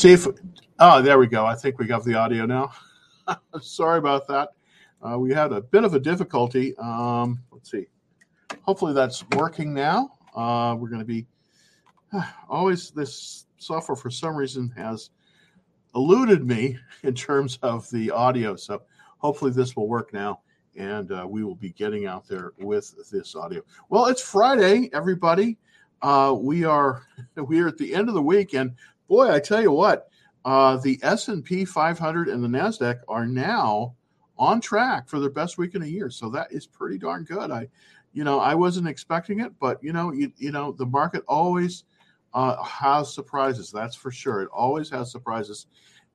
See if, oh, there we go. I think we got the audio now. Sorry about that. Uh, we had a bit of a difficulty. Um, let's see. Hopefully that's working now. Uh, we're going to be always this software for some reason has eluded me in terms of the audio. So hopefully this will work now and uh, we will be getting out there with this audio. Well, it's Friday, everybody. Uh, we are we are at the end of the week, and boy, I tell you what, uh, the S and P 500 and the Nasdaq are now on track for their best week in a year. So that is pretty darn good. I, you know, I wasn't expecting it, but you know, you, you know, the market always uh, has surprises. That's for sure. It always has surprises.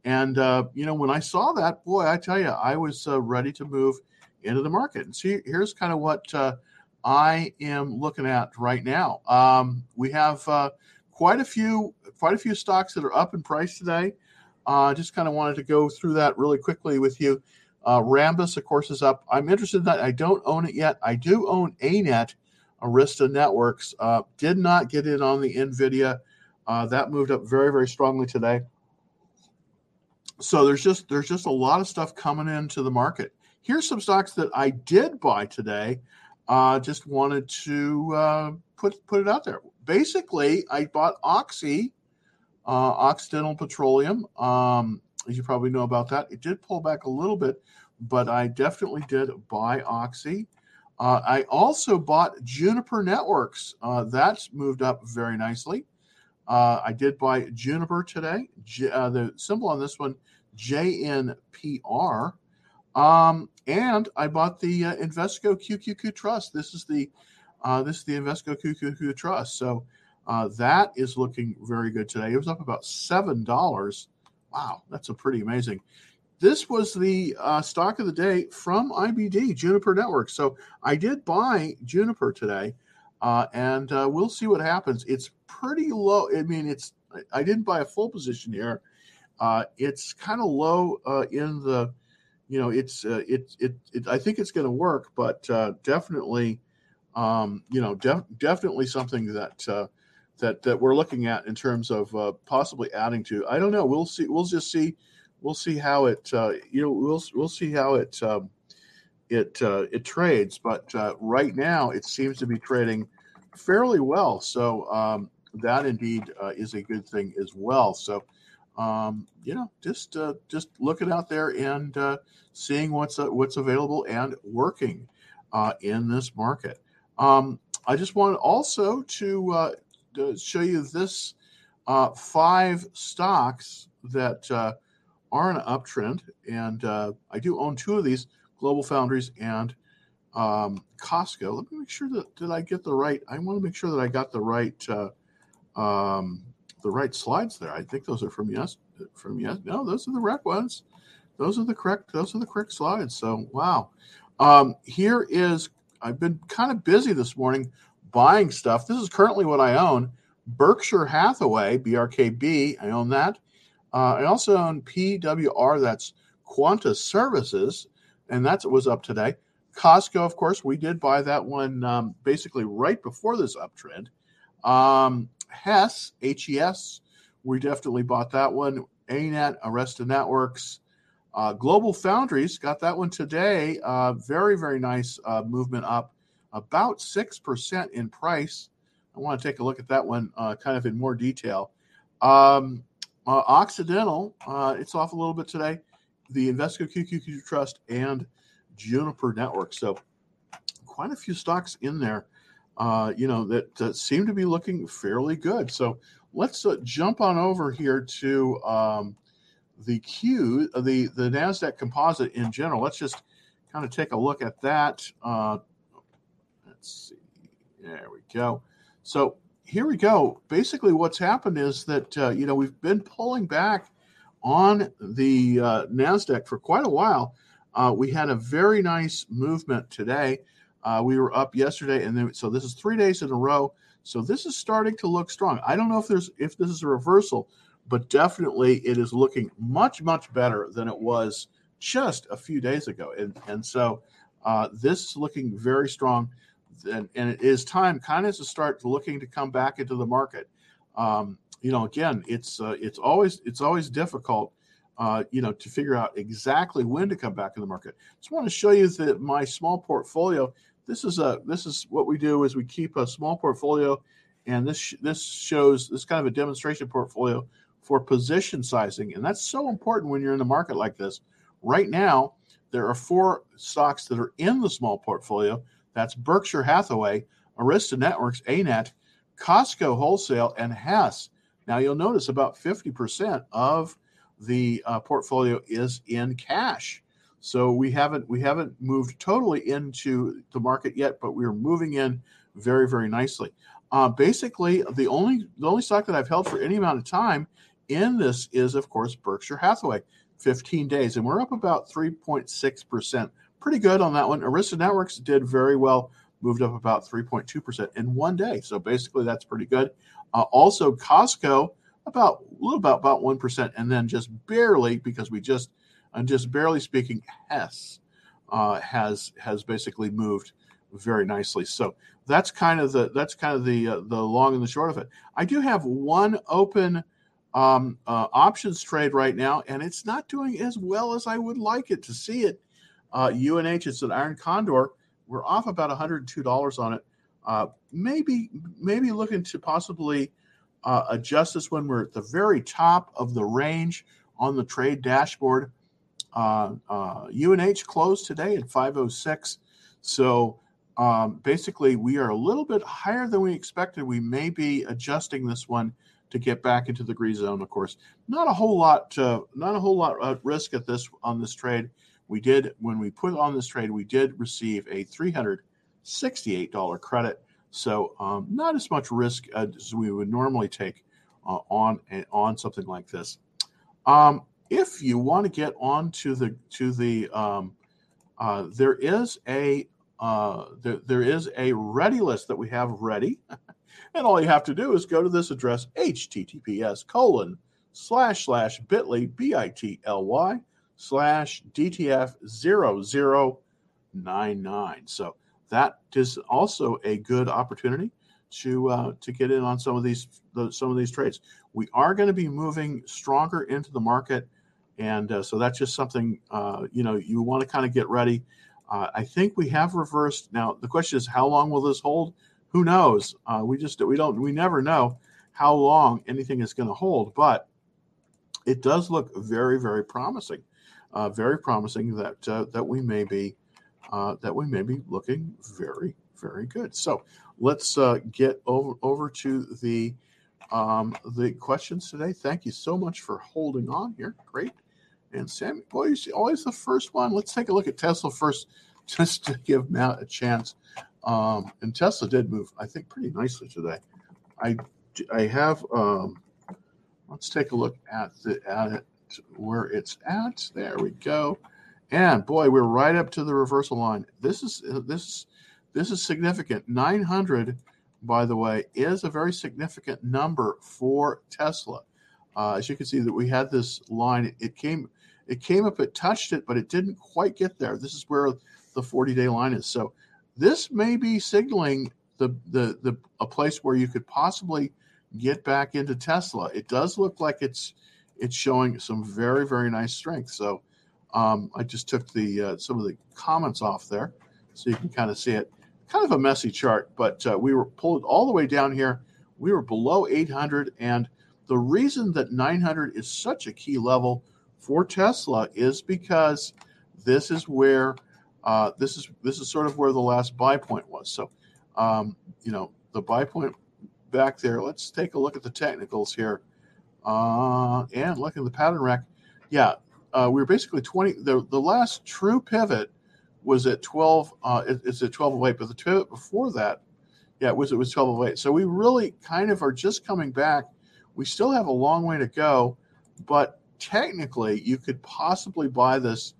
And uh, you know, when I saw that, boy, I tell you, I was uh, ready to move into the market. And see, here's kind of what uh, I am looking at right now. Um, we have uh, quite a few quite a few stocks that are up in price today. Uh, just kind of wanted to go through that really quickly with you. Uh, Rambus, of course, is up. I'm interested in that. I don't own it yet. I do own ANET, Arista Networks. Uh, did not get in on the NVIDIA. Uh, that moved up very, very strongly today. So there's just there's just a lot of stuff coming into the market. Here's some stocks that I did buy today. Uh, just wanted to uh, put put it out there. Basically, I bought Oxy, uh, Occidental Petroleum. Um, as you probably know about that, it did pull back a little bit, but I definitely did buy Oxy. Uh, I also bought Juniper Networks. Uh, that's moved up very nicely. Uh, I did buy Juniper today. J- uh, the symbol on this one, JNPR. Um, and I bought the uh, Invesco QQQ Trust. This is the uh, this is the Invesco QQQ Trust. So uh, that is looking very good today. It was up about seven dollars. Wow, that's a pretty amazing. This was the uh, stock of the day from IBD Juniper Network. So I did buy Juniper today, uh, and uh, we'll see what happens. It's pretty low. I mean, it's I didn't buy a full position here. Uh, it's kind of low in the you know, it's it, it, it I think it's going to work, but definitely, um, you know, def- definitely something that uh, that that we're looking at in terms of uh, possibly adding to. I don't know. We'll see. We'll just see. We'll see how it. Uh, you know, we'll we'll see how it um, it uh, it trades. But uh, right now, it seems to be trading fairly well. So um, that indeed uh, is a good thing as well. So um, you know, just just looking out there and seeing what's what's available and working in this market. Um, I just wanted also to, uh, to show you this uh, five stocks that are an uptrend, and I do own two of these: Global Foundries and um, Costco. Let me make sure that did I get the right. I want to make sure that I got the right. Um, the right slides there. I think those are from yes from yes. No, those are the correct ones. Those are the correct. Those are the correct slides. So wow. Um, here is. I've been kind of busy this morning buying stuff. This is currently what I own. Berkshire Hathaway, BRKB. I own that. Uh, I also own PWR. That's Quanta Services, and that was up today. Costco, of course, we did buy that one um, basically right before this uptrend. Um, Hess, HES, we definitely bought that one. ANET, Arista Networks, uh, Global Foundries got that one today. Uh, very, very nice uh, movement up, about 6% in price. I want to take a look at that one uh, kind of in more detail. Um, uh, Occidental, uh, it's off a little bit today. The Invesco QQQ Trust and Juniper Network. So, quite a few stocks in there uh, you know, that uh, seem to be looking fairly good. So let's jump on over here to um, the Q, uh, the the Nasdaq Composite in general. Let's just kind of take a look at that. Uh, let's see. There we go. So here we go. Basically, what's happened is that uh, you know we've been pulling back on the uh, Nasdaq for quite a while. Uh, we had a very nice movement today. Uh, we were up yesterday, and then so this is three days in a row. So this is starting to look strong. I don't know if there's if this is a reversal, but definitely it is looking much much better than it was just a few days ago. And and so uh, this is looking very strong, and, and it is time kind of to start looking to come back into the market. Um, you know, again, it's uh, it's always it's always difficult, uh, you know, to figure out exactly when to come back in the market. Just want to show you that my small portfolio. This is a this is what we do is we keep a small portfolio, and this this shows this kind of a demonstration portfolio for position sizing, and that's so important when you're in the market like this. Right now, there are four stocks that are in the small portfolio. That's Berkshire Hathaway, Arista Networks, ANET, Costco Wholesale, and Hess. Now you'll notice about 50% of the uh, portfolio is in cash. So we haven't we haven't moved totally into the market yet, but we're moving in very very nicely. Uh, basically, the only the only stock that I've held for any amount of time in this is of course Berkshire Hathaway, 15 days, and we're up about 3.6 percent. Pretty good on that one. Arista Networks did very well, moved up about 3.2 percent in one day. So basically, that's pretty good. Uh, also, Costco about a little about about one percent, and then just barely because we just I'm just barely speaking. Hess uh, has has basically moved very nicely. So that's kind of the that's kind of the uh, the long and the short of it. I do have one open um, uh, options trade right now, and it's not doing as well as I would like it to see it. Uh, UNH, it's an Iron Condor. We're off about $102 on it. Uh, maybe maybe looking to possibly uh, adjust this when we're at the very top of the range on the trade dashboard. Uh, UNH uh, closed today at 506. So um, basically, we are a little bit higher than we expected. We may be adjusting this one to get back into the green zone. Of course, not a whole lot, uh, not a whole lot at risk at this on this trade. We did when we put on this trade, we did receive a three hundred $68 credit. So um, not as much risk as we would normally take uh, on on something like this. Um, if you want to get on to the to the um, uh, there is a uh, there, there is a ready list that we have ready, and all you have to do is go to this address https colon slash slash bitly b-i-t-l-y slash dtf 0099 so that is also a good opportunity to uh, to get in on some of these some of these trades. We are going to be moving stronger into the market, and uh, so that's just something uh, you know you want to kind of get ready. Uh, I think we have reversed. Now the question is, how long will this hold? Who knows? Uh, we just we don't we never know how long anything is going to hold, but it does look very very promising. Uh, very promising that that we may be uh, that we may be looking very, very good. So let's uh, get over, over to the um, the questions today. Thank you so much for holding on here. Great. And Sam, boy, always the first one. Let's take a look at Tesla first, just to give Matt a chance. Um, and Tesla did move, I think, pretty nicely today. I I have. Um, let's take a look at the at it where it's at. There we go. And boy, we're right up to the reversal line. This is this this is significant. 900, by the way, is a very significant number for Tesla. Uh, as you can see, that we had this line. It came it came up, it touched it, but it didn't quite get there. This is where the 40 day line is. So this may be signaling the, the the a place where you could possibly get back into Tesla. It does look like it's it's showing some very very nice strength. So um, I just took the uh, some of the comments off there, so you can kind of see it. Kind of a messy chart, but uh, we were pulled all the way down here. We were below 800, and the reason that 900 is such a key level for Tesla is because this is where uh, this is this is sort of where the last buy point was. So, um, you know, the buy point back there. Let's take a look at the technicals here, uh, and look at the pattern rack. Yeah, uh, we were basically 20 the, the last true pivot was at 12 uh, it, it's at 1208 but the pivot before that yeah it was it was 1208 so we really kind of are just coming back we still have a long way to go but technically you could possibly buy this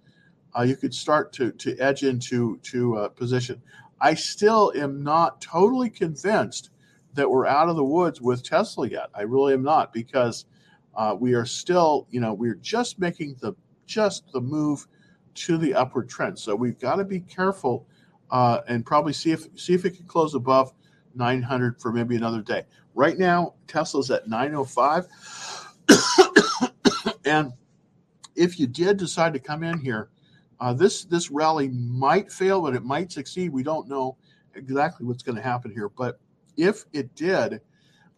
uh, you could start to to edge into to uh, position i still am not totally convinced that we're out of the woods with tesla yet i really am not because uh, we are still, you know, we're just making the just the move to the upward trend. So we've got to be careful uh, and probably see if see if it can close above 900 for maybe another day. Right now, Tesla's at 905. and if you did decide to come in here, uh, this this rally might fail, but it might succeed. We don't know exactly what's going to happen here. But if it did,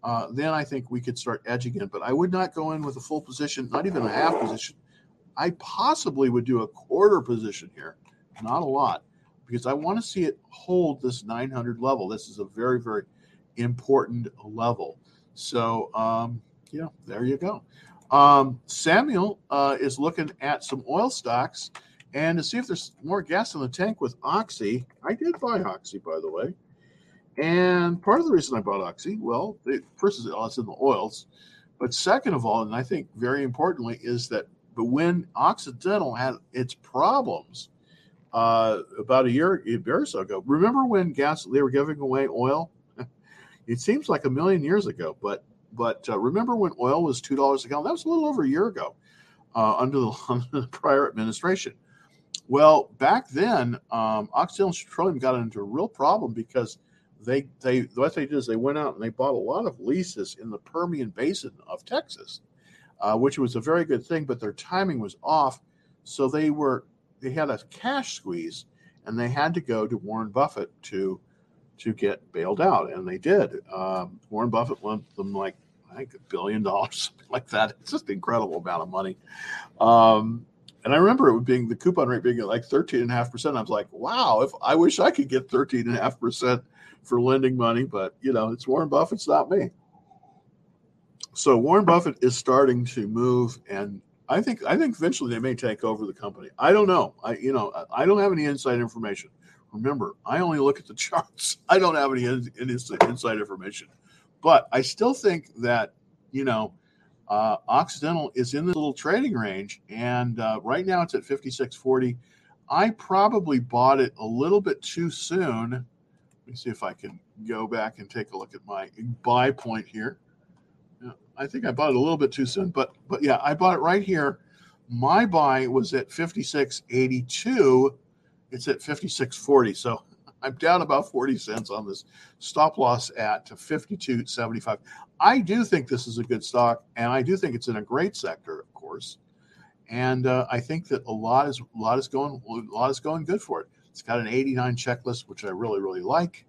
uh, then I think we could start edging in. But I would not go in with a full position, not even a half position. I possibly would do a quarter position here, not a lot, because I want to see it hold this 900 level. This is a very, very important level. So, um, yeah, there you go. Um, Samuel uh, is looking at some oil stocks and to see if there's more gas in the tank with Oxy. I did buy Oxy, by the way. And part of the reason I bought Oxy, well, it, first of all, it's in the oils. But second of all, and I think very importantly, is that when Occidental had its problems uh, about a year, a year or so ago, remember when gas they were giving away oil? it seems like a million years ago, but but uh, remember when oil was two dollars a gallon? That was a little over a year ago, uh, under, the, under, the, prior administration. Well, back then, um, Occidental Petroleum got into a real problem because they they what they did is they went out and they bought a lot of leases in the Permian Basin of Texas, uh, which was a very good thing, but their timing was off, so they were they had a cash squeeze, and they had to go to Warren Buffett to to get bailed out, and they did. Um, Warren Buffett lent them like I think a billion dollars, something like that. It's just an incredible amount of money. Um, and I remember it being the coupon rate being at like 13.5%. I was like, wow, if I wish I could get 13.5% for lending money, but you know, it's Warren Buffett's not me. So Warren Buffett is starting to move and I think I think eventually they may take over the company. I don't know. I you know I don't have any inside information. Remember, I only look at the charts. I don't have any inside information. But I still think that, you know, uh, Occidental is in the little trading range, and uh, right now it's at 56.40. I probably bought it a little bit too soon. Let me see if I can go back and take a look at my buy point here. I think I bought it a little bit too soon, but but yeah, I bought it right here. My buy was at 56.82. It's at 56.40. So I'm down about 40 cents on this stop loss at 52.75. I do think this is a good stock, and I do think it's in a great sector, of course. And uh, I think that a lot is a lot is going a lot is going good for it. It's got an 89 checklist, which I really really like.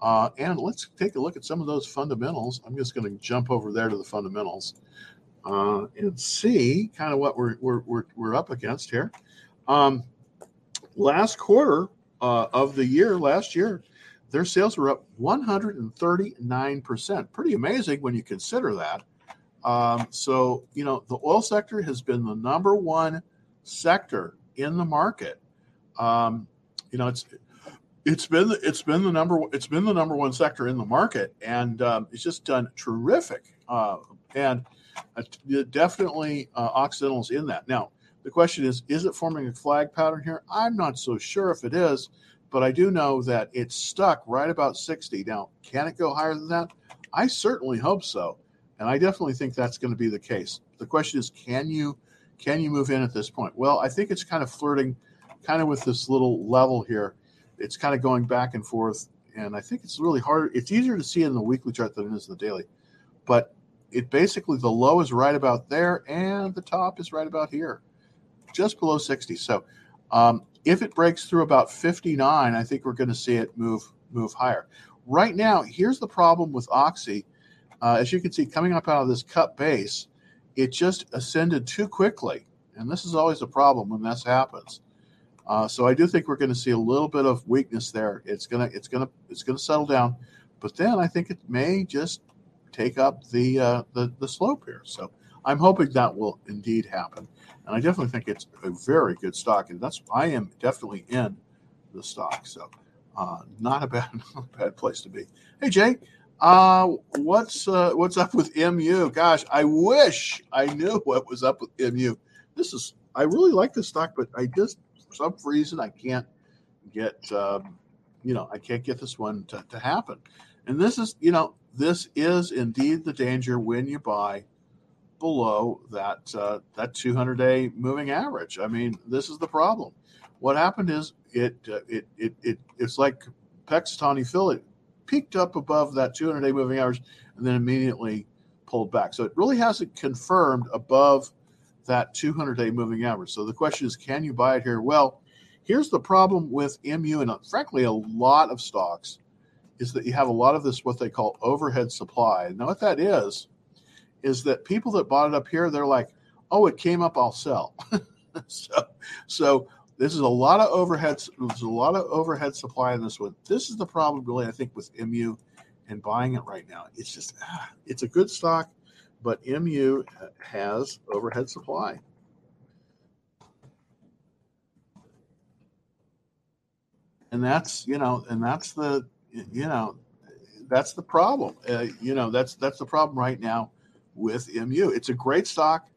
Uh, and let's take a look at some of those fundamentals. I'm just going to jump over there to the fundamentals uh, and see kind of what we're, we're, we're, we're up against here. Um, last quarter, uh, of the year last year, their sales were up 139%. Pretty amazing when you consider that. Um, so, you know, the oil sector has been the number one sector in the market. Um, you know, it's it's been it's been the number it's been the number one sector in the market, and um, it's just done terrific. Uh, and uh, definitely uh, Occidental's in that. Now, the question is, is it forming a flag pattern here? I'm not so sure if it is, but I do know that it's stuck right about 60. Now, can it go higher than that? I certainly hope so. And I definitely think that's going to be the case. The question is, can you can you move in at this point? Well, I think it's kind of flirting kind of with this little level here. It's kind of going back and forth. And I think it's really hard. It's easier to see in the weekly chart than it is in the daily. But it basically, the low is right about there and the top is right about here just below 60. So um, if it breaks through about 59, I think we're going to see it move move higher. Right now, here's the problem with Oxy. Uh, as you can see, coming up out of this cup base, it just ascended too quickly, and this is always a problem when this happens. Uh, so I do think we're going to see a little bit of weakness there. It's gonna it's gonna it's gonna settle down, but then I think it may just take up the uh, the the slope here. So I'm hoping that will indeed happen and I definitely think it's a very good stock, and that's I am definitely in the stock. So, uh, not a bad, not a bad place to be. Hey Jay, uh, what's uh, what's up with MU? Gosh, I wish I knew what was up with MU. This is I really like this stock, but I just for some reason I can't get um, you know I can't get this one to, to happen. And this is you know this is indeed the danger when you buy below that uh, that 200 day moving average. I mean, this is the problem. What happened is it uh, it, it it it's like Punxsutawney Phil It peaked up above that 200 day moving average and then immediately pulled back. So it really hasn't confirmed above that 200 day moving average. So the question is, can you buy it here? Well, here's the problem with MU and uh, frankly a lot of stocks is that you have a lot of this what they call overhead supply. Now what that is is that people that bought it up here they're like, "Oh, it came up, I'll sell." so so this is a lot of overhead there's a lot of overhead supply in this one. This is the problem really I think with MU and buying it right now. It's just ah, it's a good stock, but MU has overhead supply. And that's, you know, and that's the you know, that's the problem. Uh, you know, that's that's the problem right now with MU. It's a great stock,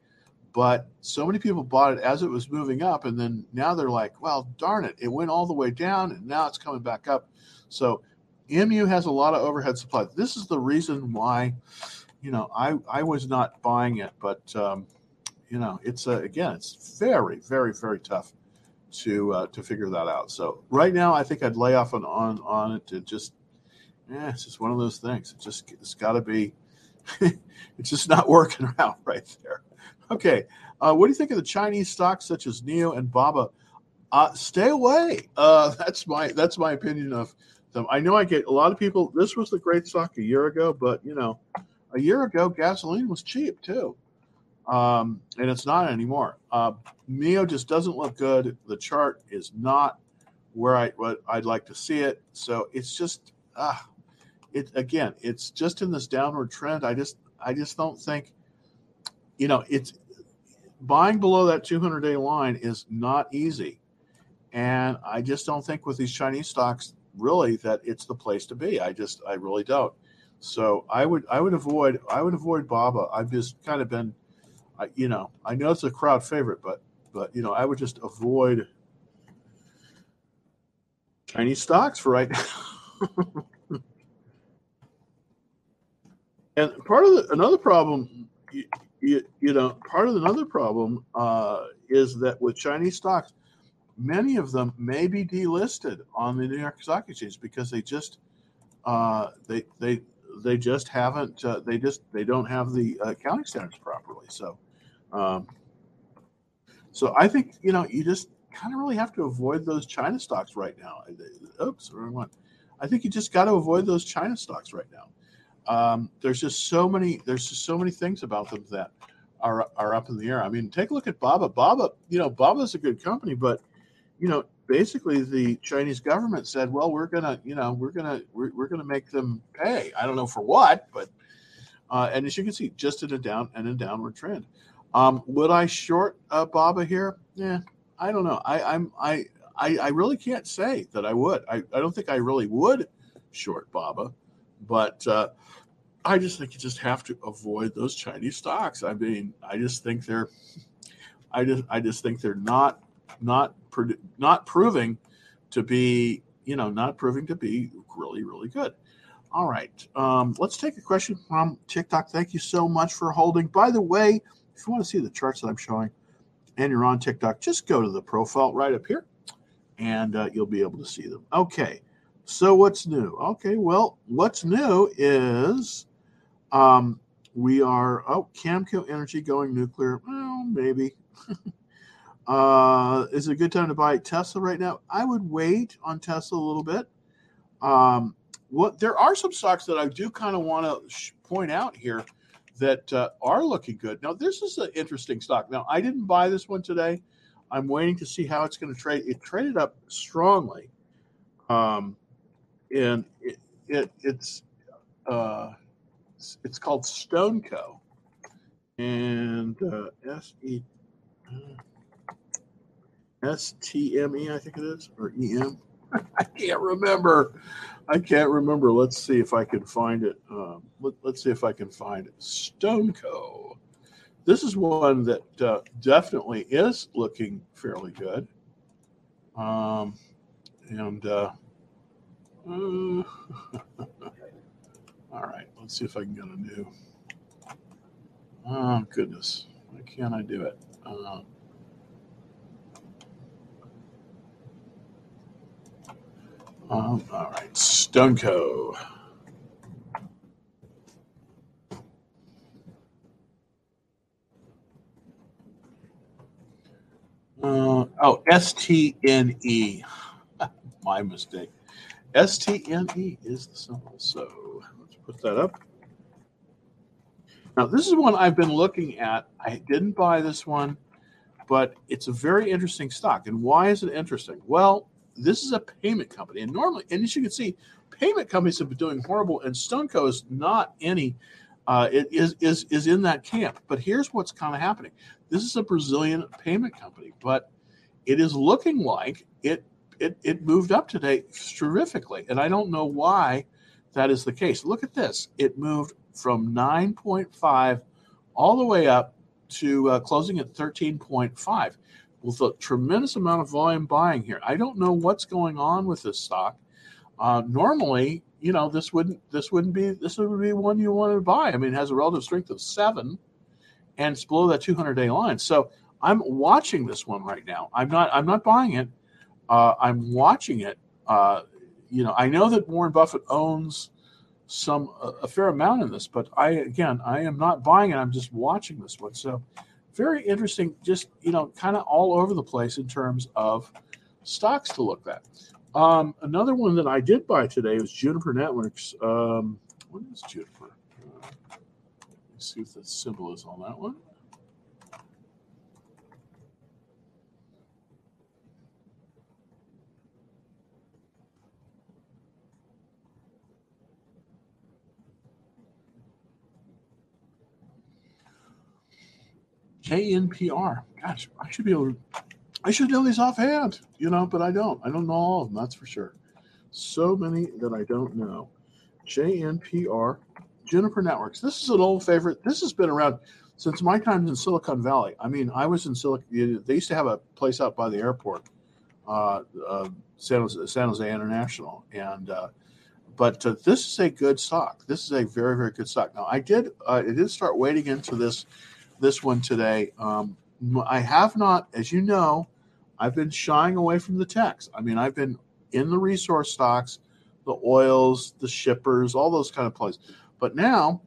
but so many people bought it as it was moving up, and then now they're like, "Well, darn it, it went all the way down, and now it's coming back up." So, MU has a lot of overhead supply. This is the reason why, you know, I I was not buying it, but um, you know, it's uh, again, it's very, very, very tough to uh, to figure that out. So right now, I think I'd lay off on on, on it to just, yeah, it's just one of those things. It just it's got to be, it's just not working out right there. Okay, uh, what do you think of the Chinese stocks such as NIO and Baba? Uh, stay away. Uh, that's my that's my opinion of them. I know I get a lot of people. This was the great stock a year ago, but you know, a year ago gasoline was cheap too um, and it's not anymore. Uh, NIO just doesn't look good. The chart is not where I what I'd like to see it. So it's just uh, it again. It's just in this downward trend. I just I just don't think you know it's buying below that 200 day line is not easy, and I just don't think with these Chinese stocks really that it's the place to be. I just I really don't. So I would I would avoid I would avoid Baba. I've just kind of been I, you know, I know it's a crowd favorite, but but you know, I would just avoid Chinese stocks for right now. and part of the, another problem, you, you, you, know, part of another problem uh, is that with Chinese stocks, many of them may be delisted on the New York Stock Exchange because they just uh, they they they just haven't uh, they just they don't have the accounting standards properly. So um, so I think you know you just kind of really have to avoid those China stocks right now. Oops, wrong one. I think you just got to avoid those China stocks right now. Um, there's just so many. There's just so many things about them that are are up in the air. I mean, take a look at Baba. Baba, you know, Baba's a good company, but you know, basically the Chinese government said, well, we're gonna, you know, we're gonna we're, we're gonna make them pay. I don't know for what, but uh, and as you can see, just in a down and a downward trend. Um, would I short uh, Baba here? Yeah, I don't know. I, I'm I, I I really can't say that I would. I, I don't think I really would short Baba, but uh, I just think you just have to avoid those Chinese stocks. I mean, I just think they're, I just I just think they're not not not proving to be you know not proving to be really really good. All right, um, let's take a question from TikTok. Thank you so much for holding. By the way if you want to see the charts that I'm showing and you're on TikTok, just go to the profile right up here and uh, you'll be able to see them. Okay, so what's new? Okay, well, what's new is um, we are, oh, Cameco Energy going nuclear. Well, maybe. uh, is it a good time to buy Tesla right now? I would wait on Tesla a little bit. Um, what there are some stocks that I do kind of want to sh- point out here that uh, are looking good. Now, this is an interesting stock. Now, I didn't buy this one today. I'm waiting to see how it's going to trade. It traded up strongly, um, and it, it it's uh, it's called StoneCo, and uh, S E uh, S T M E I think it is or E M. I can't remember. I can't remember. Let's see if I can find it. Um, let, us see if I can find it. StoneCo. This is one that uh, definitely is looking fairly good. Um, and uh, Mm. All right, let's see if I can get a new. Oh, goodness. Why can't I do it? Uh, um, all right, StoneCo. Uh, oh, S T N E. My mistake. STNE is the symbol. So let's put that up. Now, this is one I've been looking at. I didn't buy this one, but it's a very interesting stock. And why is it interesting? Well, this is a payment company. And normally, and as you can see, payment companies have been doing horrible, and StoneCo is not any. Uh, it is is is in that camp. But here's what's kind of happening. This is a Brazilian payment company, but it is looking like it it it moved up today terrifically, and I don't know why that is the case. Look at this. It moved from 9.5 all the way up to uh, closing at 13.5 with a tremendous amount of volume buying here. I don't know what's going on with this stock. Uh, normally, you know, this wouldn't this wouldn't be this would be one you wanted to buy. I mean, it has a relative strength of seven, and it's below that 200 day line. So I'm watching this one right now. I'm not I'm not buying it. Uh, I'm watching it. Uh, you know, I know that Warren Buffett owns some a, a fair amount in this, but I again I am not buying it. I'm just watching this one. So very interesting. Just you know, kind of all over the place in terms of stocks to look at. Um, another one that I did buy today was Juniper Networks. Um, what is Juniper? Uh, see what the symbol is on that one. JNPR. Gosh, I should be able to, I should know these offhand, you know, but I don't. I don't know all of them, that's for sure. So many that I don't know. JNPR, Juniper Networks. This is an old favorite. This has been around since my times in Silicon Valley. I mean, I was in Silicon. They used to have a place out by the airport, uh, uh, San, Jose, San Jose International, and uh, but uh, this is a good stock. This is a very very good stock. Now, I did uh, I did start wading into this this one today. Um, I have not, as you know, I've been shying away from the techs. I mean, I've been in the resource stocks, the oils, the shippers, all those kind of plays. But now,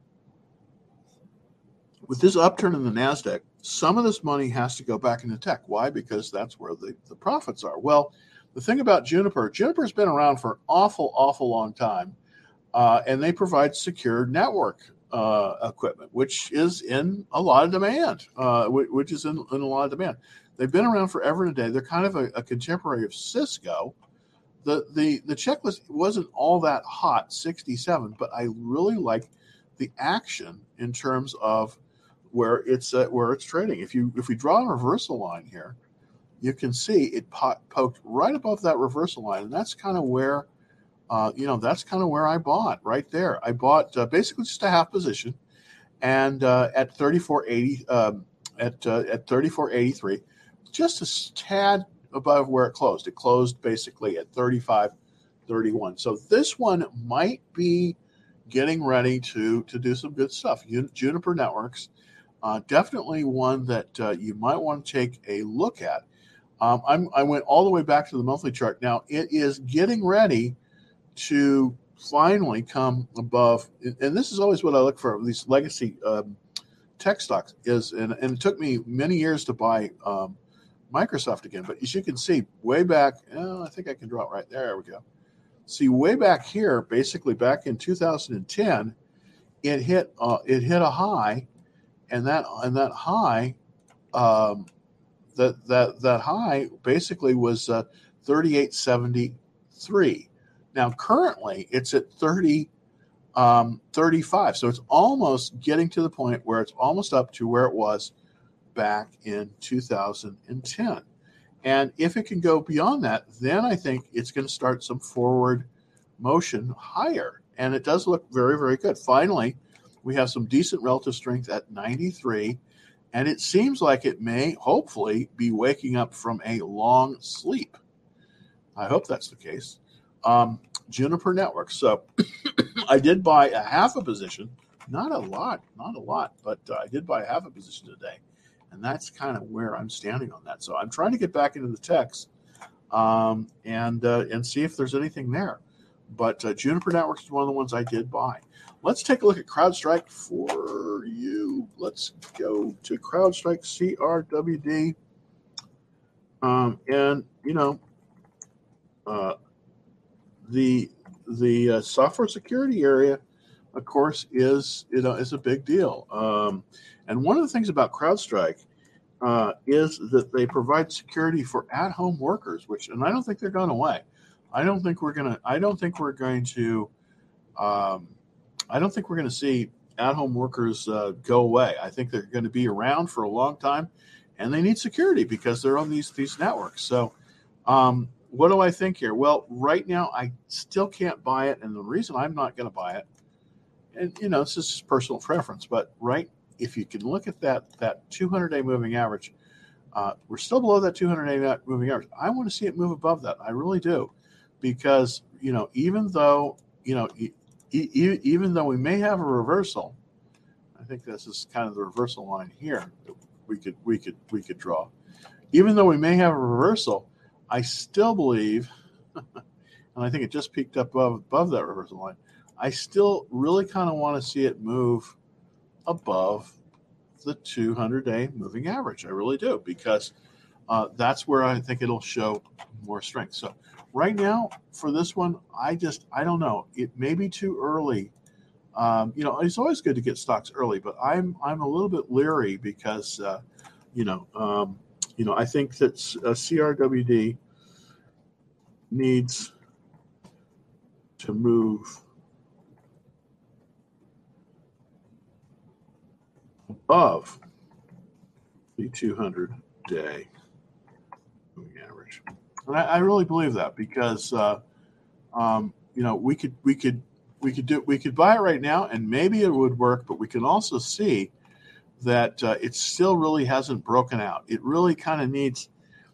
with this upturn in the NASDAQ, some of this money has to go back into tech. Why? Because that's where the, the profits are. Well, the thing about Juniper, Juniper's been around for an awful, awful long time, uh, and they provide secure network uh, equipment, which is in a lot of demand, uh, which is in, in, a lot of demand. They've been around forever and a day. They're kind of a, a, contemporary of Cisco. The, the the checklist wasn't all that hot, 67, but I really like the action in terms of where it's uh, where it's trading. If you if we draw a reversal line here, you can see it po- poked right above that reversal line, and that's kind of where uh, you know, that's kind of where I bought right there. I bought uh, basically just a half position, and uh, at 34.80 um, at uh, at 34.83, just a tad above where it closed. It closed basically at 35.31. So this one might be getting ready to to do some good stuff. Juniper Networks, uh, definitely one that you might want to take a look at. Um, i went all the way back to the monthly chart. Now it is getting ready to finally come above, and this is always what I look for these legacy um, tech stocks is, and, and, it took me many years to buy um, Microsoft again, but as you can see, way back, oh, I think I can draw it right there. There we go. See, way back here, basically back in 2010, it hit uh, it hit a high, and that and that high, um, that that that high basically was uh, 3873 now, currently, it's at 30, um, 35. So it's almost getting to the point where it's almost up to where it was back in 2010. And if it can go beyond that, then I think it's going to start some forward motion higher. And it does look very, very good. Finally, we have some decent relative strength at 93. And it seems like it may hopefully be waking up from a long sleep. I hope that's the case um, Juniper Network. So I did buy a half a position, not a lot, not a lot, but uh, I did buy a half a position today, and that's kind of where I'm standing on that. So I'm trying to get back into the techs um, and uh, and see if there's anything there. But uh, Juniper Networks is one of the ones I did buy. Let's take a look at CrowdStrike for you. Let's go to CrowdStrike CRWD. Um, and you know, uh, the the uh, software security area, of course, is you know is a big deal. Um, and one of the things about CrowdStrike uh, is that they provide security for at-home workers, which and I don't think they're going away. I don't think we're gonna. I don't think we're going to. Um, I don't think we're going to see at-home workers uh, go away. I think they're going to be around for a long time, and they need security because they're on these these networks. So, um, what do I think here? Well, right now I still can't buy it, and the reason I'm not going to buy it, and you know, this is personal preference, but right, if you can look at that that 200-day moving average, uh, we're still below that 200-day moving average. I want to see it move above that. I really do, because you know, even though you know, e- e- even though we may have a reversal, I think this is kind of the reversal line here. We could we could we could draw. Even though we may have a reversal, I still believe, and I think it just peaked up above, above that reversal line. I still really kind of want to see it move above the 200 day moving average. I really do because uh, that's where I think it'll show more strength. So right now for this one, I just I don't know. It may be too early. Um, you know, it's always good to get stocks early, but I'm I'm a little bit leery because uh, you know um, you know I think that uh, CRWD needs to move above the 200 day moving average. And I, I, really believe that because, uh, um, you know, we could, we could, we could do, we could buy it right now and maybe it would work, but we can also see that uh, it still really hasn't broken out. It really kind of needs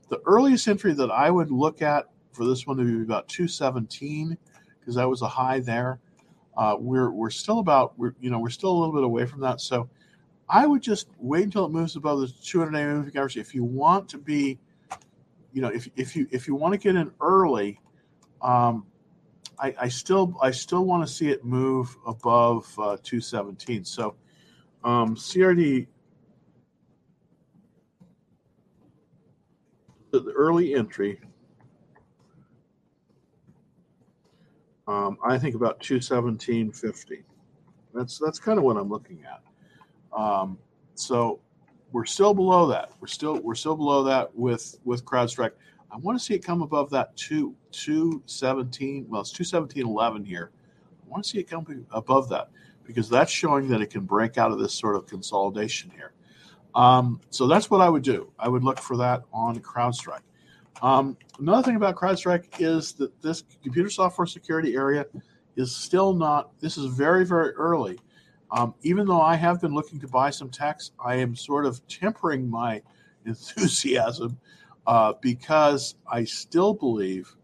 the earliest entry that I would look at for this one to be about 217 because that was a high there. Uh, we're we're still about we're you know we're still a little bit away from that. So I would just wait until it moves above the 200 day moving average. If you want to be, you know, if, if you if you want to get in early, um, I, I still I still want to see it move above uh, 217. So um, CRD the early entry um, I think about 217.50. That's that's kind of what I'm looking at. Um, so we're still below that. We're still we're still below that with with CrowdStrike. I want to see it come above that two two seventeen. Well, it's two seventeen eleven here. I want to see it come above that because that's showing that it can break out of this sort of consolidation here. Um, so that's what I would do. I would look for that on CrowdStrike. Um, another thing about CrowdStrike is that this computer software security area is still not, this is very, very early. Um, even though I have been looking to buy some techs, I am sort of tempering my enthusiasm uh, because I still believe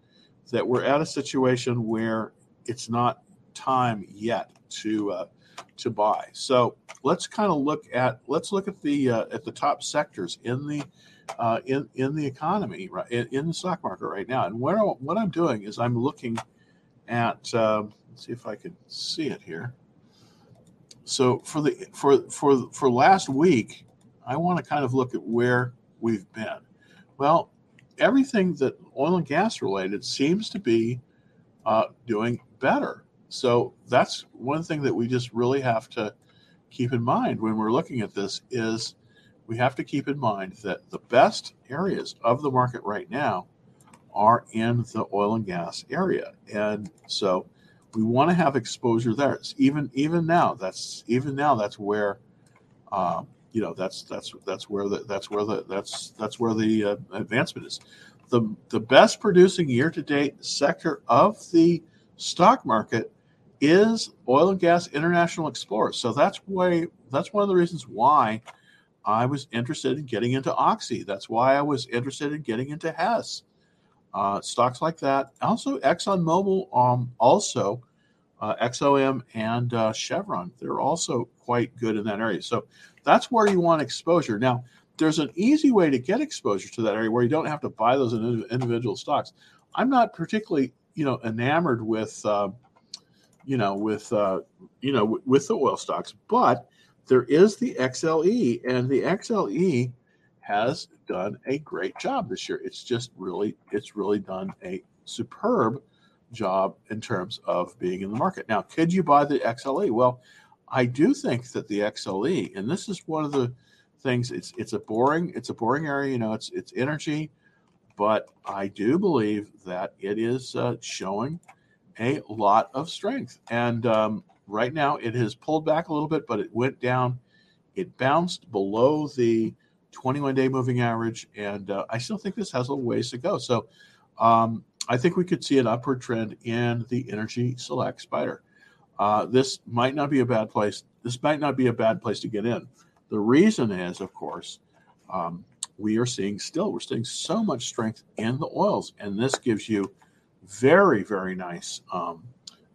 that we're at a situation where it's not time yet to uh, to buy. So let's kind of look at let's look at the uh, at the top sectors in the uh, in in the economy, right, in, in, the stock market right now. And where what I'm doing is I'm looking at. Um, let's see if I can see it here. So for the for for for last week, I want to kind of look at where we've been. Well, everything that oil and gas related seems to be uh, doing better. So that's one thing that we just really have to keep in mind when we're looking at this is we have to keep in mind that the best areas of the market right now are in the oil and gas area. And so we want to have exposure there. It's even even now, that's even now that's where um, you know that's that's that's where the that's where the that's that's where the uh, advancement is. The the best producing year to date sector of the stock market is oil and gas international explorers. So that's why that's one of the reasons why I was interested in getting into Oxy. That's why I was interested in getting into Hess. Uh, stocks like that. Also, ExxonMobil, um, also uh, XOM and uh, Chevron. They're also quite good in that area. So that's where you want exposure. Now, there's an easy way to get exposure to that area where you don't have to buy those individual stocks. I'm not particularly, you know, enamored with, uh, you know, with, uh, you know, with the oil stocks, but there is the XLE, and the XLE has done a great job this year. It's just really, it's really done a superb job in terms of being in the market. Now, could you buy the XLE? Well, I do think that the XLE, and this is one of the things. It's it's a boring it's a boring area. You know, it's it's energy, but I do believe that it is uh, showing a lot of strength. And um, right now, it has pulled back a little bit, but it went down. It bounced below the 21 day moving average, and uh, I still think this has a ways to go. So. Um, I think we could see an upward trend in the energy select spider. Uh, this might not be a bad place. This might not be a bad place to get in. The reason is, of course, um, we are seeing still we're seeing so much strength in the oils, and this gives you very very nice um,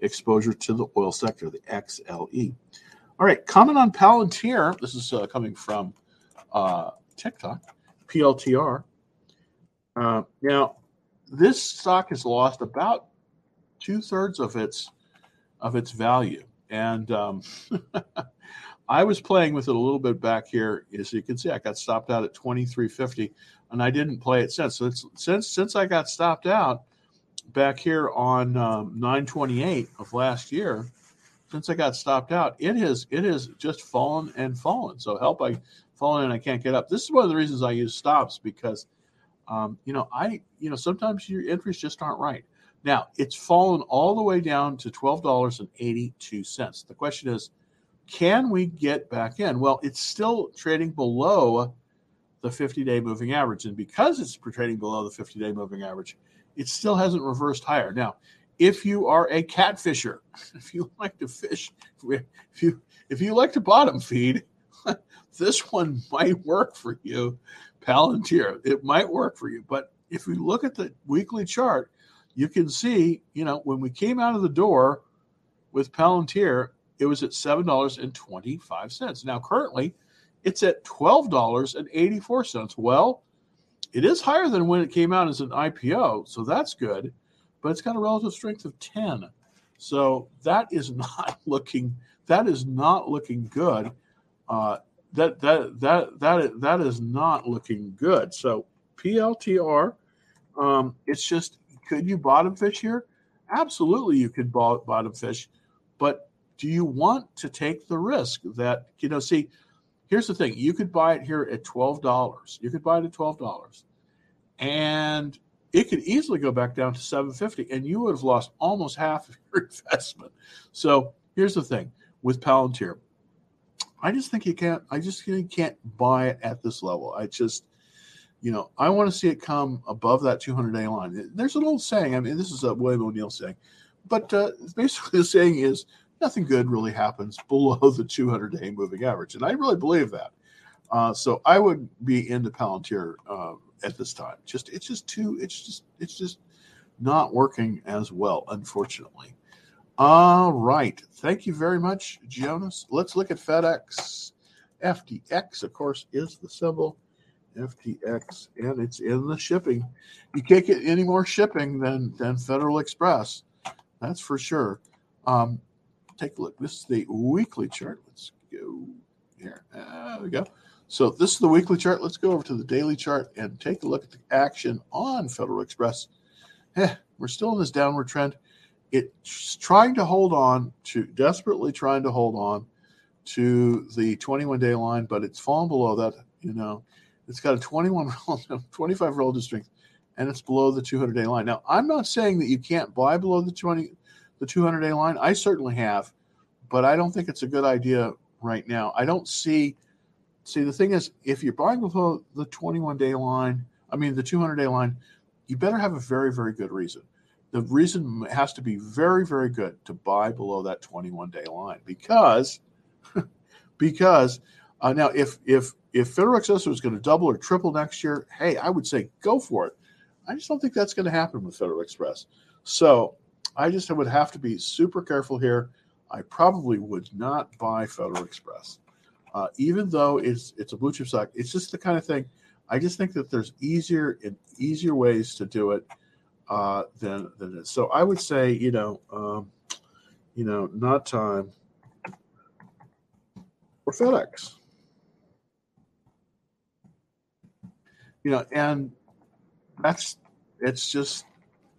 exposure to the oil sector, the XLE. All right, comment on Palantir. This is uh, coming from uh, TikTok, PLTR. Uh, now, this stock has lost about two thirds of its of its value, and um, I was playing with it a little bit back here. As you can see, I got stopped out at twenty three fifty, and I didn't play it since. So since since I got stopped out back here on um, nine twenty eight of last year, since I got stopped out, it has it has just fallen and fallen. So help I fallen and I can't get up. This is one of the reasons I use stops because um, you know, I, you know, sometimes your entries just aren't right. Now it's fallen all the way down to twelve dollars and eighty-two cents. The question is, can we get back in? Well, it's still trading below the 50-day moving average, and because it's trading below the 50-day moving average, it still hasn't reversed higher. Now, if you are a catfisher, if you like to fish, if you if you like to bottom feed, this one might work for you Palantir. It might work for you. But if we look at the weekly chart, you can see, you know, when we came out of the door with Palantir, it was at $7.25. Now, currently, it's at $12.84. Well, it is higher than when it came out as an IPO, so that's good, but it's got a relative strength of 10. So that is not looking that is not looking good. Uh, that that that that that is not looking good. So PLTR, um, it's just could you bottom fish here? Absolutely, you could bottom fish, but do you want to take the risk that you know? See, here's the thing: you could buy it here at twelve dollars. You could buy it at twelve dollars, and it could easily go back down to seven fifty, and you would have lost almost half of your investment. So here's the thing with Palantir I just think you can't. I just you can't buy it at this level. I just, you know, I want to see it come above that 200 day line. There's an old saying. I mean, this is a William O'Neill saying, but uh, basically the saying is nothing good really happens below the 200 day moving average, and I really believe that. Uh, so I would be into Palantir uh, at this time. Just it's just too. It's just it's just not working as well, unfortunately. All right. Thank you very much, Jonas. Let's look at FedEx. FDX, of course, is the symbol. FDX, and it's in the shipping. You can't get any more shipping than, than Federal Express. That's for sure. Um, take a look. This is the weekly chart. Let's go here. There we go. So this is the weekly chart. Let's go over to the daily chart and take a look at the action on Federal Express. Eh, we're still in this downward trend it's trying to hold on to desperately trying to hold on to the 21 day line, but it's fallen below that. You know, it's got a 21, 25 relative strength, and it's below the 200 day line. Now, I'm not saying that you can't buy below the 20, the 200 day line. I certainly have, but I don't think it's a good idea right now. I don't see. See, the thing is, if you're buying below the 21 day line, I mean the 200 day line, you better have a very, very good reason the reason has to be very, very good to buy below that 21 day line because, because uh, now if if if Federal Express was going to double or triple next year, hey, I would say go for it. I just don't think that's going to happen with Federal Express. So I just would have to be super careful here. I probably would not buy Federal Express, uh, even though it's it's a blue chip stock. It's just the kind of thing. I just think that there's easier and easier ways to do it uh, than than this. So I would say, you know, um, you know, not time for FedEx. you know, and that's it's just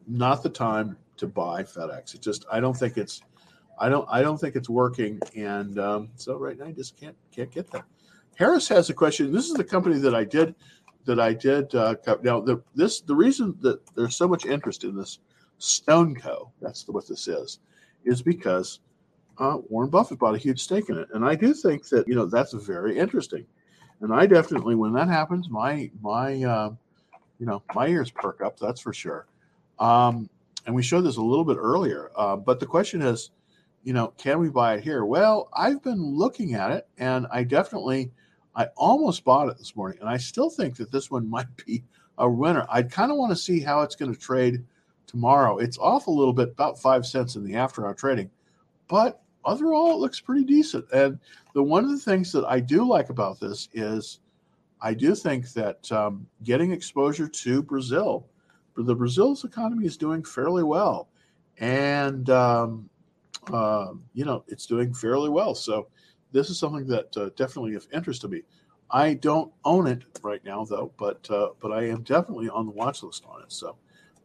not the time to buy FedEx. It just I don't think it's I don't I don't think it's working, and um, so right now I just can't can't get that. Harris has a question. This is the company that I did that I did. Uh, now the this the reason that there's so much interest in this StoneCo. That's what this is, is because uh, Warren Buffett bought a huge stake in it, and I do think that you know that's very interesting. And I definitely, when that happens, my my uh, you know my ears perk up. That's for sure. Um, and we showed this a little bit earlier, uh, but the question is, you know, can we buy it here? Well, I've been looking at it, and I definitely, I almost bought it this morning, and I still think that this one might be a winner. I kind of want to see how it's going to trade tomorrow. It's off a little bit, about five cents in the after hour trading, but overall, it looks pretty decent. And the one of the things that I do like about this is I do think that um, getting exposure to Brazil, the Brazil's economy is doing fairly well, and um, uh, you know it's doing fairly well. So this is something that uh, definitely of interest to me. I don't own it right now though, but uh, but I am definitely on the watch list on it. So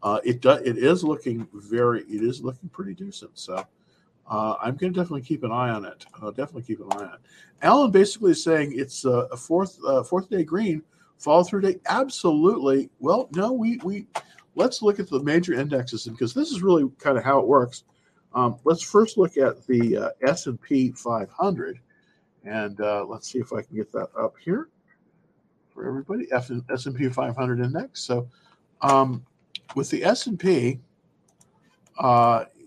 uh, it does it is looking very it is looking pretty decent. So uh, I'm going to definitely keep an eye on it. Definitely keep an eye on it. Alan basically is saying it's uh, a fourth uh, fourth day green follow through day. Absolutely. Well, no, we we let's look at the major indexes and because this is really kind of how it works. Um, let's first look at the uh, S and P 500, and uh, let's see if I can get that up here for everybody. F- S and P 500 index. So, um, with the S and P,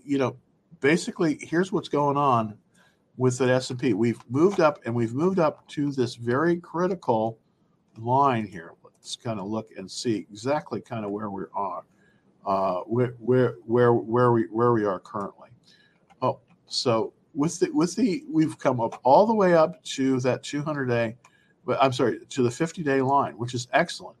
you know, basically, here's what's going on with the S&P. We've moved up and we've moved up to this very critical line here. Let's kind of look and see exactly kind of where we are, uh, where, where, where, where we, where we are currently. So with the, with the, we've come up all the way up to that 200 day, but I'm sorry, to the 50 day line, which is excellent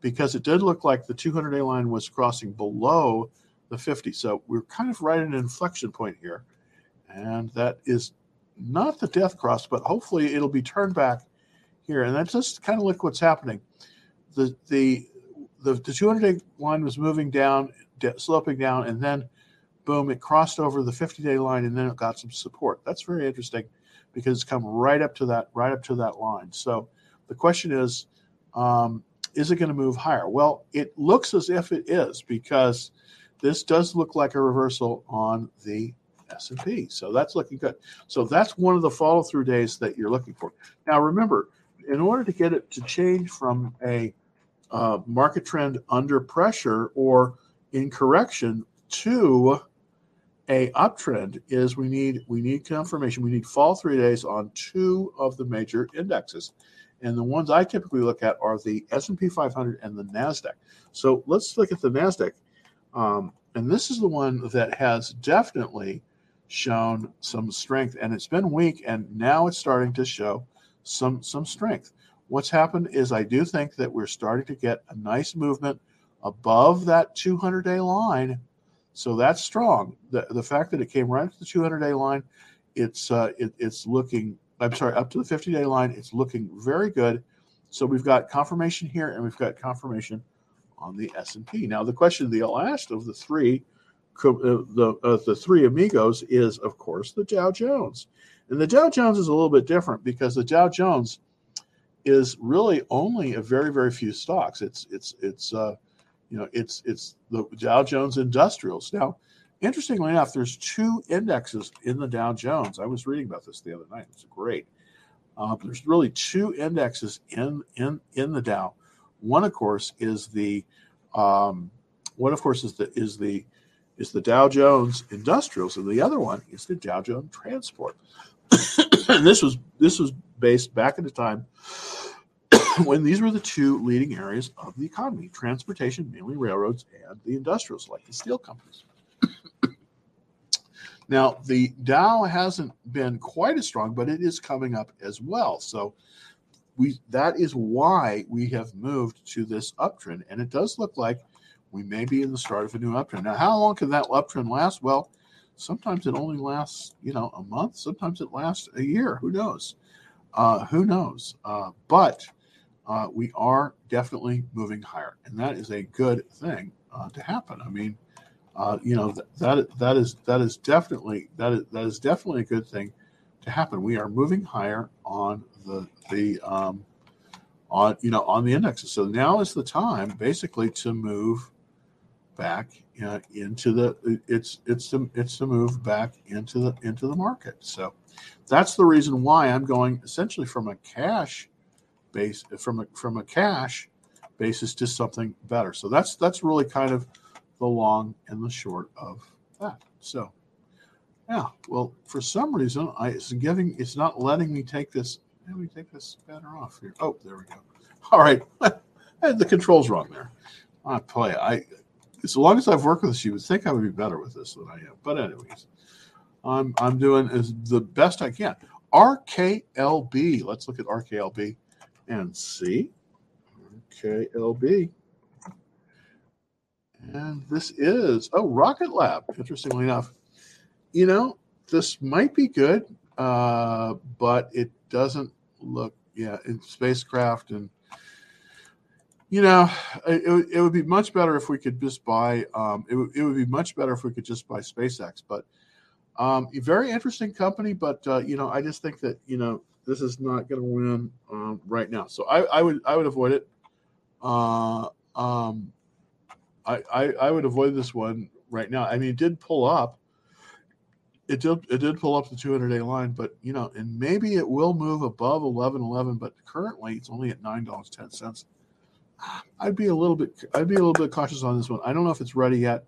because it did look like the 200 day line was crossing below the 50. So we're kind of right at an inflection point here. And that is not the death cross, but hopefully it'll be turned back here. And that's just kind of look what's happening. The the the, the 200 day line was moving down, sloping down, and then boom, it crossed over the 50 day line, and then it got some support. That's very interesting because it's come right up to that right up to that line. So the question is, um, is it going to move higher? Well, it looks as if it is because this does look like a reversal on the S&P. So that's looking good. So that's one of the follow through days that you're looking for. Now remember, in order to get it to change from a uh, market trend under pressure or in correction to a uptrend is we need we need confirmation we need follow through days on two of the major indexes and the ones i typically look at are the s&p 500 and the nasdaq so let's look at the nasdaq um, and this is the one that has definitely shown some strength, and it's been weak, and now it's starting to show some some strength. What's happened is I do think that we're starting to get a nice movement above that 200 day line. So that's strong. The, the fact that it came right to the 200 day line, it's uh, it, it's looking. I'm sorry, up to the 50 day line, it's looking very good. So we've got confirmation here, and we've got confirmation on the S&P. Now, the question, the last of the three, uh, the uh, the three amigos is, of course, the Dow Jones. And the Dow Jones is a little bit different because the Dow Jones is really only a very very few stocks. It's it's it's uh, you know it's it's the Dow Jones Industrials. Now, interestingly enough, there's two indexes in the Dow Jones. I was reading about this the other night. It's great. Uh, there's really two indexes in in in the Dow. One, of course, is the um, one, of course, is the is the is the Dow Jones Industrials, and the other one is the Dow Jones Transport. and this was this was based back at the time when these were the two leading areas of the economy: transportation, mainly railroads, and the industrials, like the steel companies. now, the Dow hasn't been quite as strong, but it is coming up as well. So we that is why we have moved to this uptrend, and it does look like we may be in the start of a new uptrend. Now, how long can that uptrend last? Well, sometimes it only lasts, you know, a month. Sometimes it lasts a year. Who knows? Uh, who knows? Uh, but uh, we are definitely moving higher, and that is a good thing uh, to happen. I mean, uh, you know th- that that is that is definitely that is that is definitely a good thing to happen. We are moving higher on the the um, on you know on the indexes. So now is the time basically to move back uh, into the it's it's the it's to move back into the into the market. So that's the reason why I'm going essentially from a cash base from a from a cash basis to something better. So that's that's really kind of the long and the short of that. So yeah, well, for some reason, I it's giving it's not letting me take this. Let me take this banner off here. Oh, there we go. All right, the controls wrong there. I play. I as long as I've worked with this, you would think I would be better with this than I am. But anyways, I'm I'm doing as the best I can. RKLB. Let's look at RKLB and see. RKLB. And this is oh Rocket Lab. Interestingly enough, you know this might be good, uh, but it doesn't look yeah in spacecraft and you know it, it would be much better if we could just buy um, it, it would be much better if we could just buy SpaceX, but um, a very interesting company, but uh, you know I just think that you know this is not going to win um, right now. So I, I, would I would avoid it. Uh, um, I, I, I would avoid this one right now. I mean, it did pull up. It did it did pull up the 200 day line, but you know, and maybe it will move above 11.11. But currently, it's only at nine dollars ten cents. I'd be a little bit I'd be a little bit cautious on this one. I don't know if it's ready yet.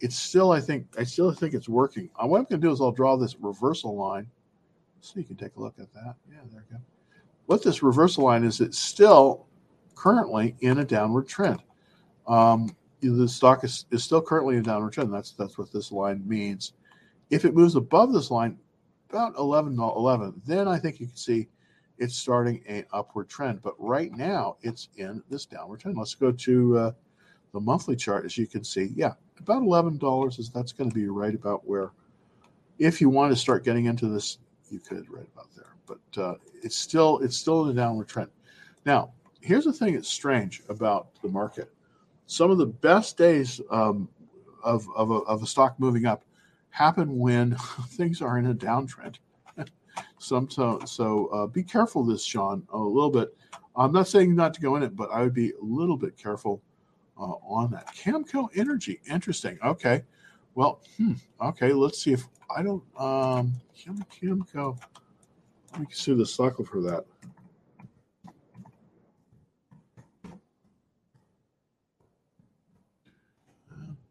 It's still I think I still think it's working. What I'm going to do is I'll draw this reversal line so you can take a look at that. Yeah, there you go. What this reversal line is, it's still currently in a downward trend. Um, the stock is, is still currently in a downward trend. That's that's what this line means. If it moves above this line, about 11, 11, then I think you can see it's starting an upward trend. But right now, it's in this downward trend. Let's go to uh, the monthly chart. As you can see, yeah, about $11 is that's going to be right about where, if you want to start getting into this you could right about there. But uh, it's still it's still in a downward trend. Now, here's the thing that's strange about the market. Some of the best days um, of, of, a, of a stock moving up happen when things are in a downtrend. Some so so uh, be careful this, Sean, a little bit. I'm not saying not to go in it, but I would be a little bit careful uh, on that. Camco Energy, interesting. Okay, well, hmm, okay. Let's see if I don't. Um, Kim Kimco. Let me see the cycle for that.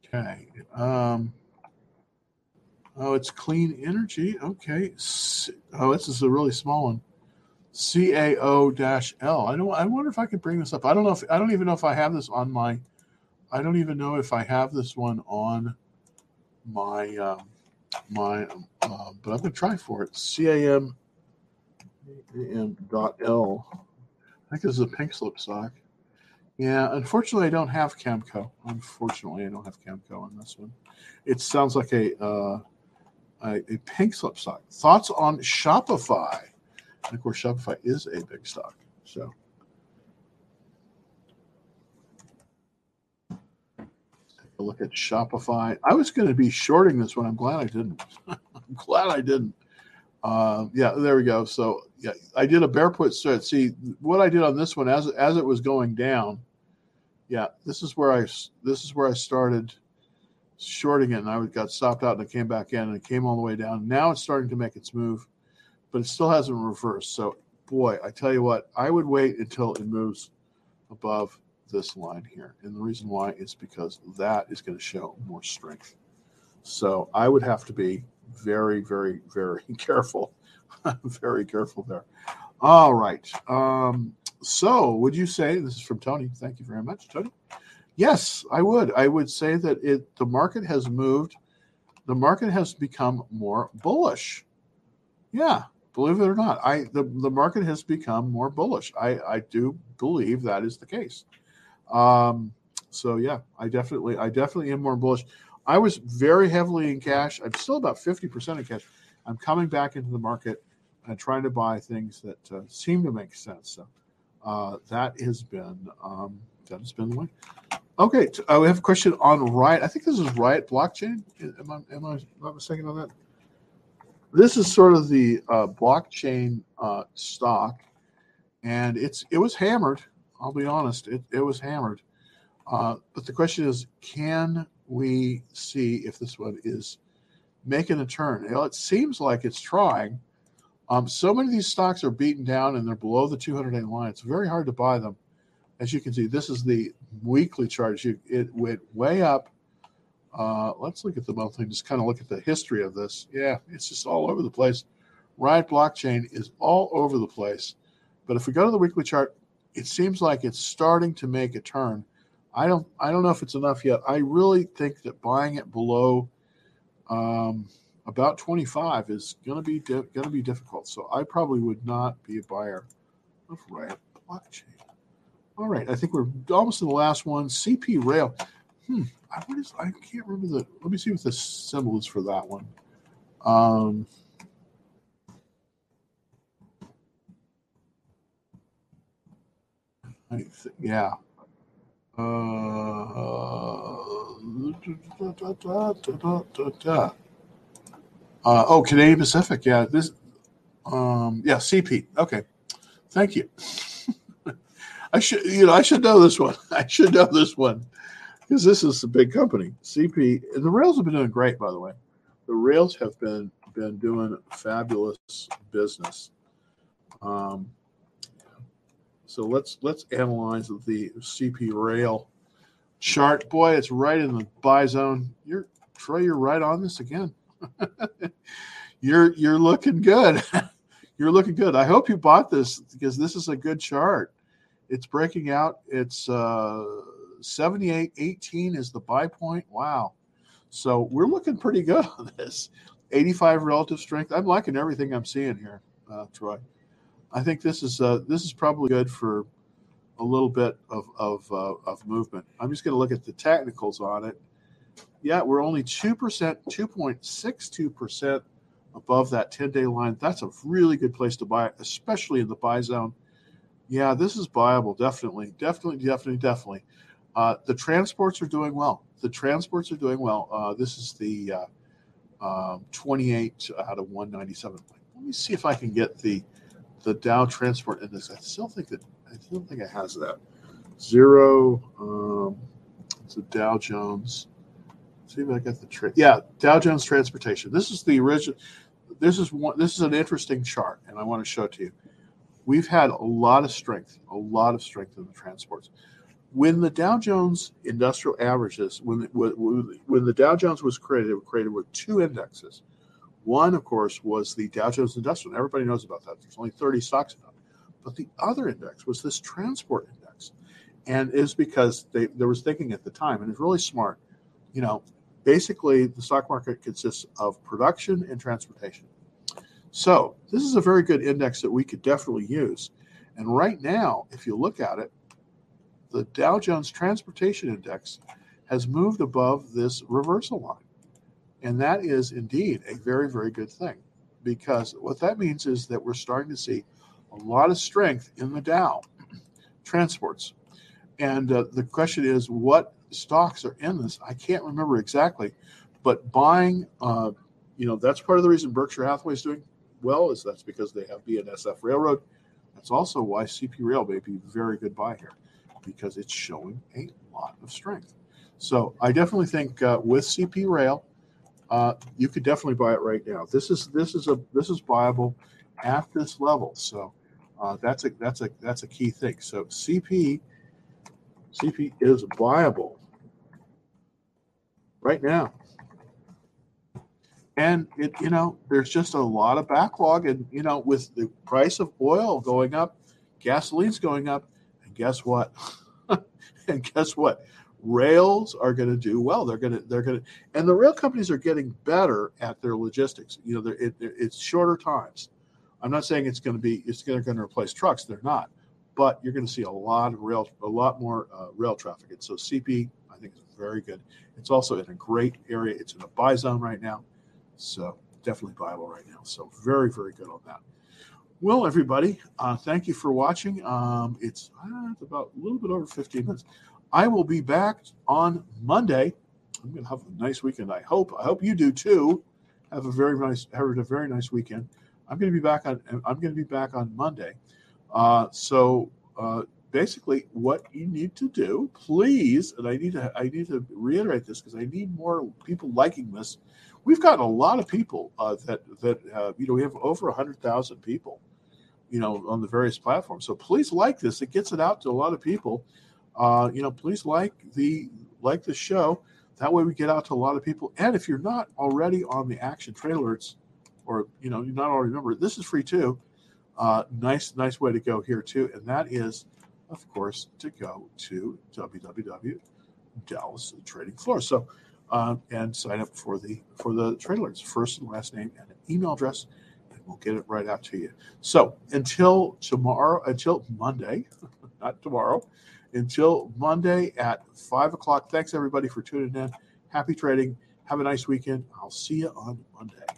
Okay. Um, oh, it's clean energy. Okay. Oh, this is a really small one. CAO L. I don't. I wonder if I could bring this up. I don't know if I don't even know if I have this on my. I don't even know if I have this one on my. Um, my, uh, but I'm to try for it. CAM dot L. I think this is a pink slip stock. Yeah, unfortunately, I don't have Camco. Unfortunately, I don't have Camco on this one. It sounds like a uh, a, a pink slip stock. Thoughts on Shopify? And of course, Shopify is a big stock. So a look at Shopify. I was going to be shorting this one. I'm glad I didn't. I'm glad I didn't. Uh, yeah, there we go. So yeah, I did a bear put set. See what I did on this one as as it was going down. Yeah, this is where I this is where I started shorting it, and I got stopped out, and it came back in, and it came all the way down. Now it's starting to make its move, but it still hasn't reversed. So boy, I tell you what, I would wait until it moves above this line here. And the reason why is because that is going to show more strength. So I would have to be very, very, very careful. very careful there. All right. Um, so would you say this is from Tony? Thank you very much, Tony. Yes, I would. I would say that it the market has moved. The market has become more bullish. Yeah, believe it or not, I the, the market has become more bullish. I, I do believe that is the case. Um, so yeah, I definitely, I definitely am more bullish. I was very heavily in cash. I'm still about 50% in cash. I'm coming back into the market and trying to buy things that uh, seem to make sense. So uh, that has been um, that has been the way. Okay, t- uh, we have a question on Riot. I think this is Riot blockchain. Am I am I not mistaken on that? This is sort of the uh, blockchain uh, stock, and it's it was hammered. I'll be honest, it, it was hammered. Uh, but the question is, can we see if this one is making a turn? It seems like it's trying. Um, so many of these stocks are beaten down and they're below the 200 day line. It's very hard to buy them. As you can see, this is the weekly chart. You, it went way up. Uh, let's look at the monthly just kind of look at the history of this. Yeah, it's just all over the place. Riot blockchain is all over the place. But if we go to the weekly chart, it seems like it's starting to make a turn. I don't I don't know if it's enough yet. I really think that buying it below um, about 25 is going to be di- going to be difficult. So I probably would not be a buyer of Riot blockchain. All right, I think we're almost to the last one. CP Rail. Hmm, I, is, I can't remember the. Let me see what the symbol is for that one. Um, I th- yeah. Uh, uh, oh, Canadian Pacific. Yeah, this. Um, yeah, CP. Okay, thank you. I should, you know, I should know this one. I should know this one because this is a big company. CP. and The rails have been doing great, by the way. The rails have been been doing fabulous business. Um, so let's let's analyze the CP rail chart. Boy, it's right in the buy zone. You're Troy. You're right on this again. you're you're looking good. you're looking good. I hope you bought this because this is a good chart. It's breaking out. It's uh, 78 18 is the buy point. Wow. So we're looking pretty good on this. 85 relative strength. I'm liking everything I'm seeing here, uh, Troy. I think this is uh, this is probably good for a little bit of of, uh, of movement. I'm just going to look at the technicals on it. Yeah, we're only two percent, two point six two percent above that 10 day line. That's a really good place to buy, especially in the buy zone. Yeah, this is buyable. Definitely, definitely, definitely, definitely. Uh, the transports are doing well. The transports are doing well. Uh, this is the uh, um, 28 out of 197. Let me see if I can get the the Dow Transport Index. I still think that I still think it has that zero. Um, a Dow Jones. See if I got the trade. Yeah, Dow Jones Transportation. This is the original. This is one. This is an interesting chart, and I want to show it to you. We've had a lot of strength, a lot of strength in the transports. When the Dow Jones Industrial Averages, when when, when the Dow Jones was created, it was created with two indexes one, of course, was the Dow Jones Industrial. Everybody knows about that. There's only 30 stocks in it. But the other index was this transport index. And is because they, there was thinking at the time, and it's really smart. You know, basically, the stock market consists of production and transportation. So this is a very good index that we could definitely use. And right now, if you look at it, the Dow Jones Transportation Index has moved above this reversal line. And that is indeed a very, very good thing because what that means is that we're starting to see a lot of strength in the Dow transports. And uh, the question is, what stocks are in this? I can't remember exactly, but buying, uh, you know, that's part of the reason Berkshire Hathaway is doing well is that's because they have BNSF Railroad. That's also why CP Rail may be a very good buy here because it's showing a lot of strength. So I definitely think uh, with CP Rail, uh, you could definitely buy it right now. This is this is a this is viable at this level. So uh, that's a that's a that's a key thing. So CP CP is viable right now. And it, you know, there's just a lot of backlog, and you know, with the price of oil going up, gasoline's going up, and guess what? and guess what? Rails are going to do well. They're going to they're going to, and the rail companies are getting better at their logistics. You know, it, it's shorter times. I'm not saying it's going to be it's going to replace trucks. They're not, but you're going to see a lot of rail a lot more uh, rail traffic. And so CP I think is very good. It's also in a great area. It's in a buy zone right now, so definitely viable right now. So very very good on that. Well, everybody, uh, thank you for watching. Um, it's, uh, it's about a little bit over 15 minutes. I will be back on Monday. I'm going to have a nice weekend. I hope. I hope you do too. Have a very nice, have a very nice weekend. I'm going to be back on. I'm going to be back on Monday. Uh, so uh, basically, what you need to do, please, and I need to, I need to reiterate this because I need more people liking this. We've got a lot of people uh, that that uh, you know we have over hundred thousand people you know, on the various platforms. So please like this. It gets it out to a lot of people. Uh, you know, please like the like the show. That way we get out to a lot of people. And if you're not already on the action trailers, or you know, you're not already a member, this is free too. Uh, nice, nice way to go here too. And that is, of course, to go to www. Dallas Trading Floor. So uh, and sign up for the for the trailers, first and last name and an email address and We'll get it right out to you. So until tomorrow, until Monday, not tomorrow, until Monday at five o'clock. Thanks everybody for tuning in. Happy trading. Have a nice weekend. I'll see you on Monday.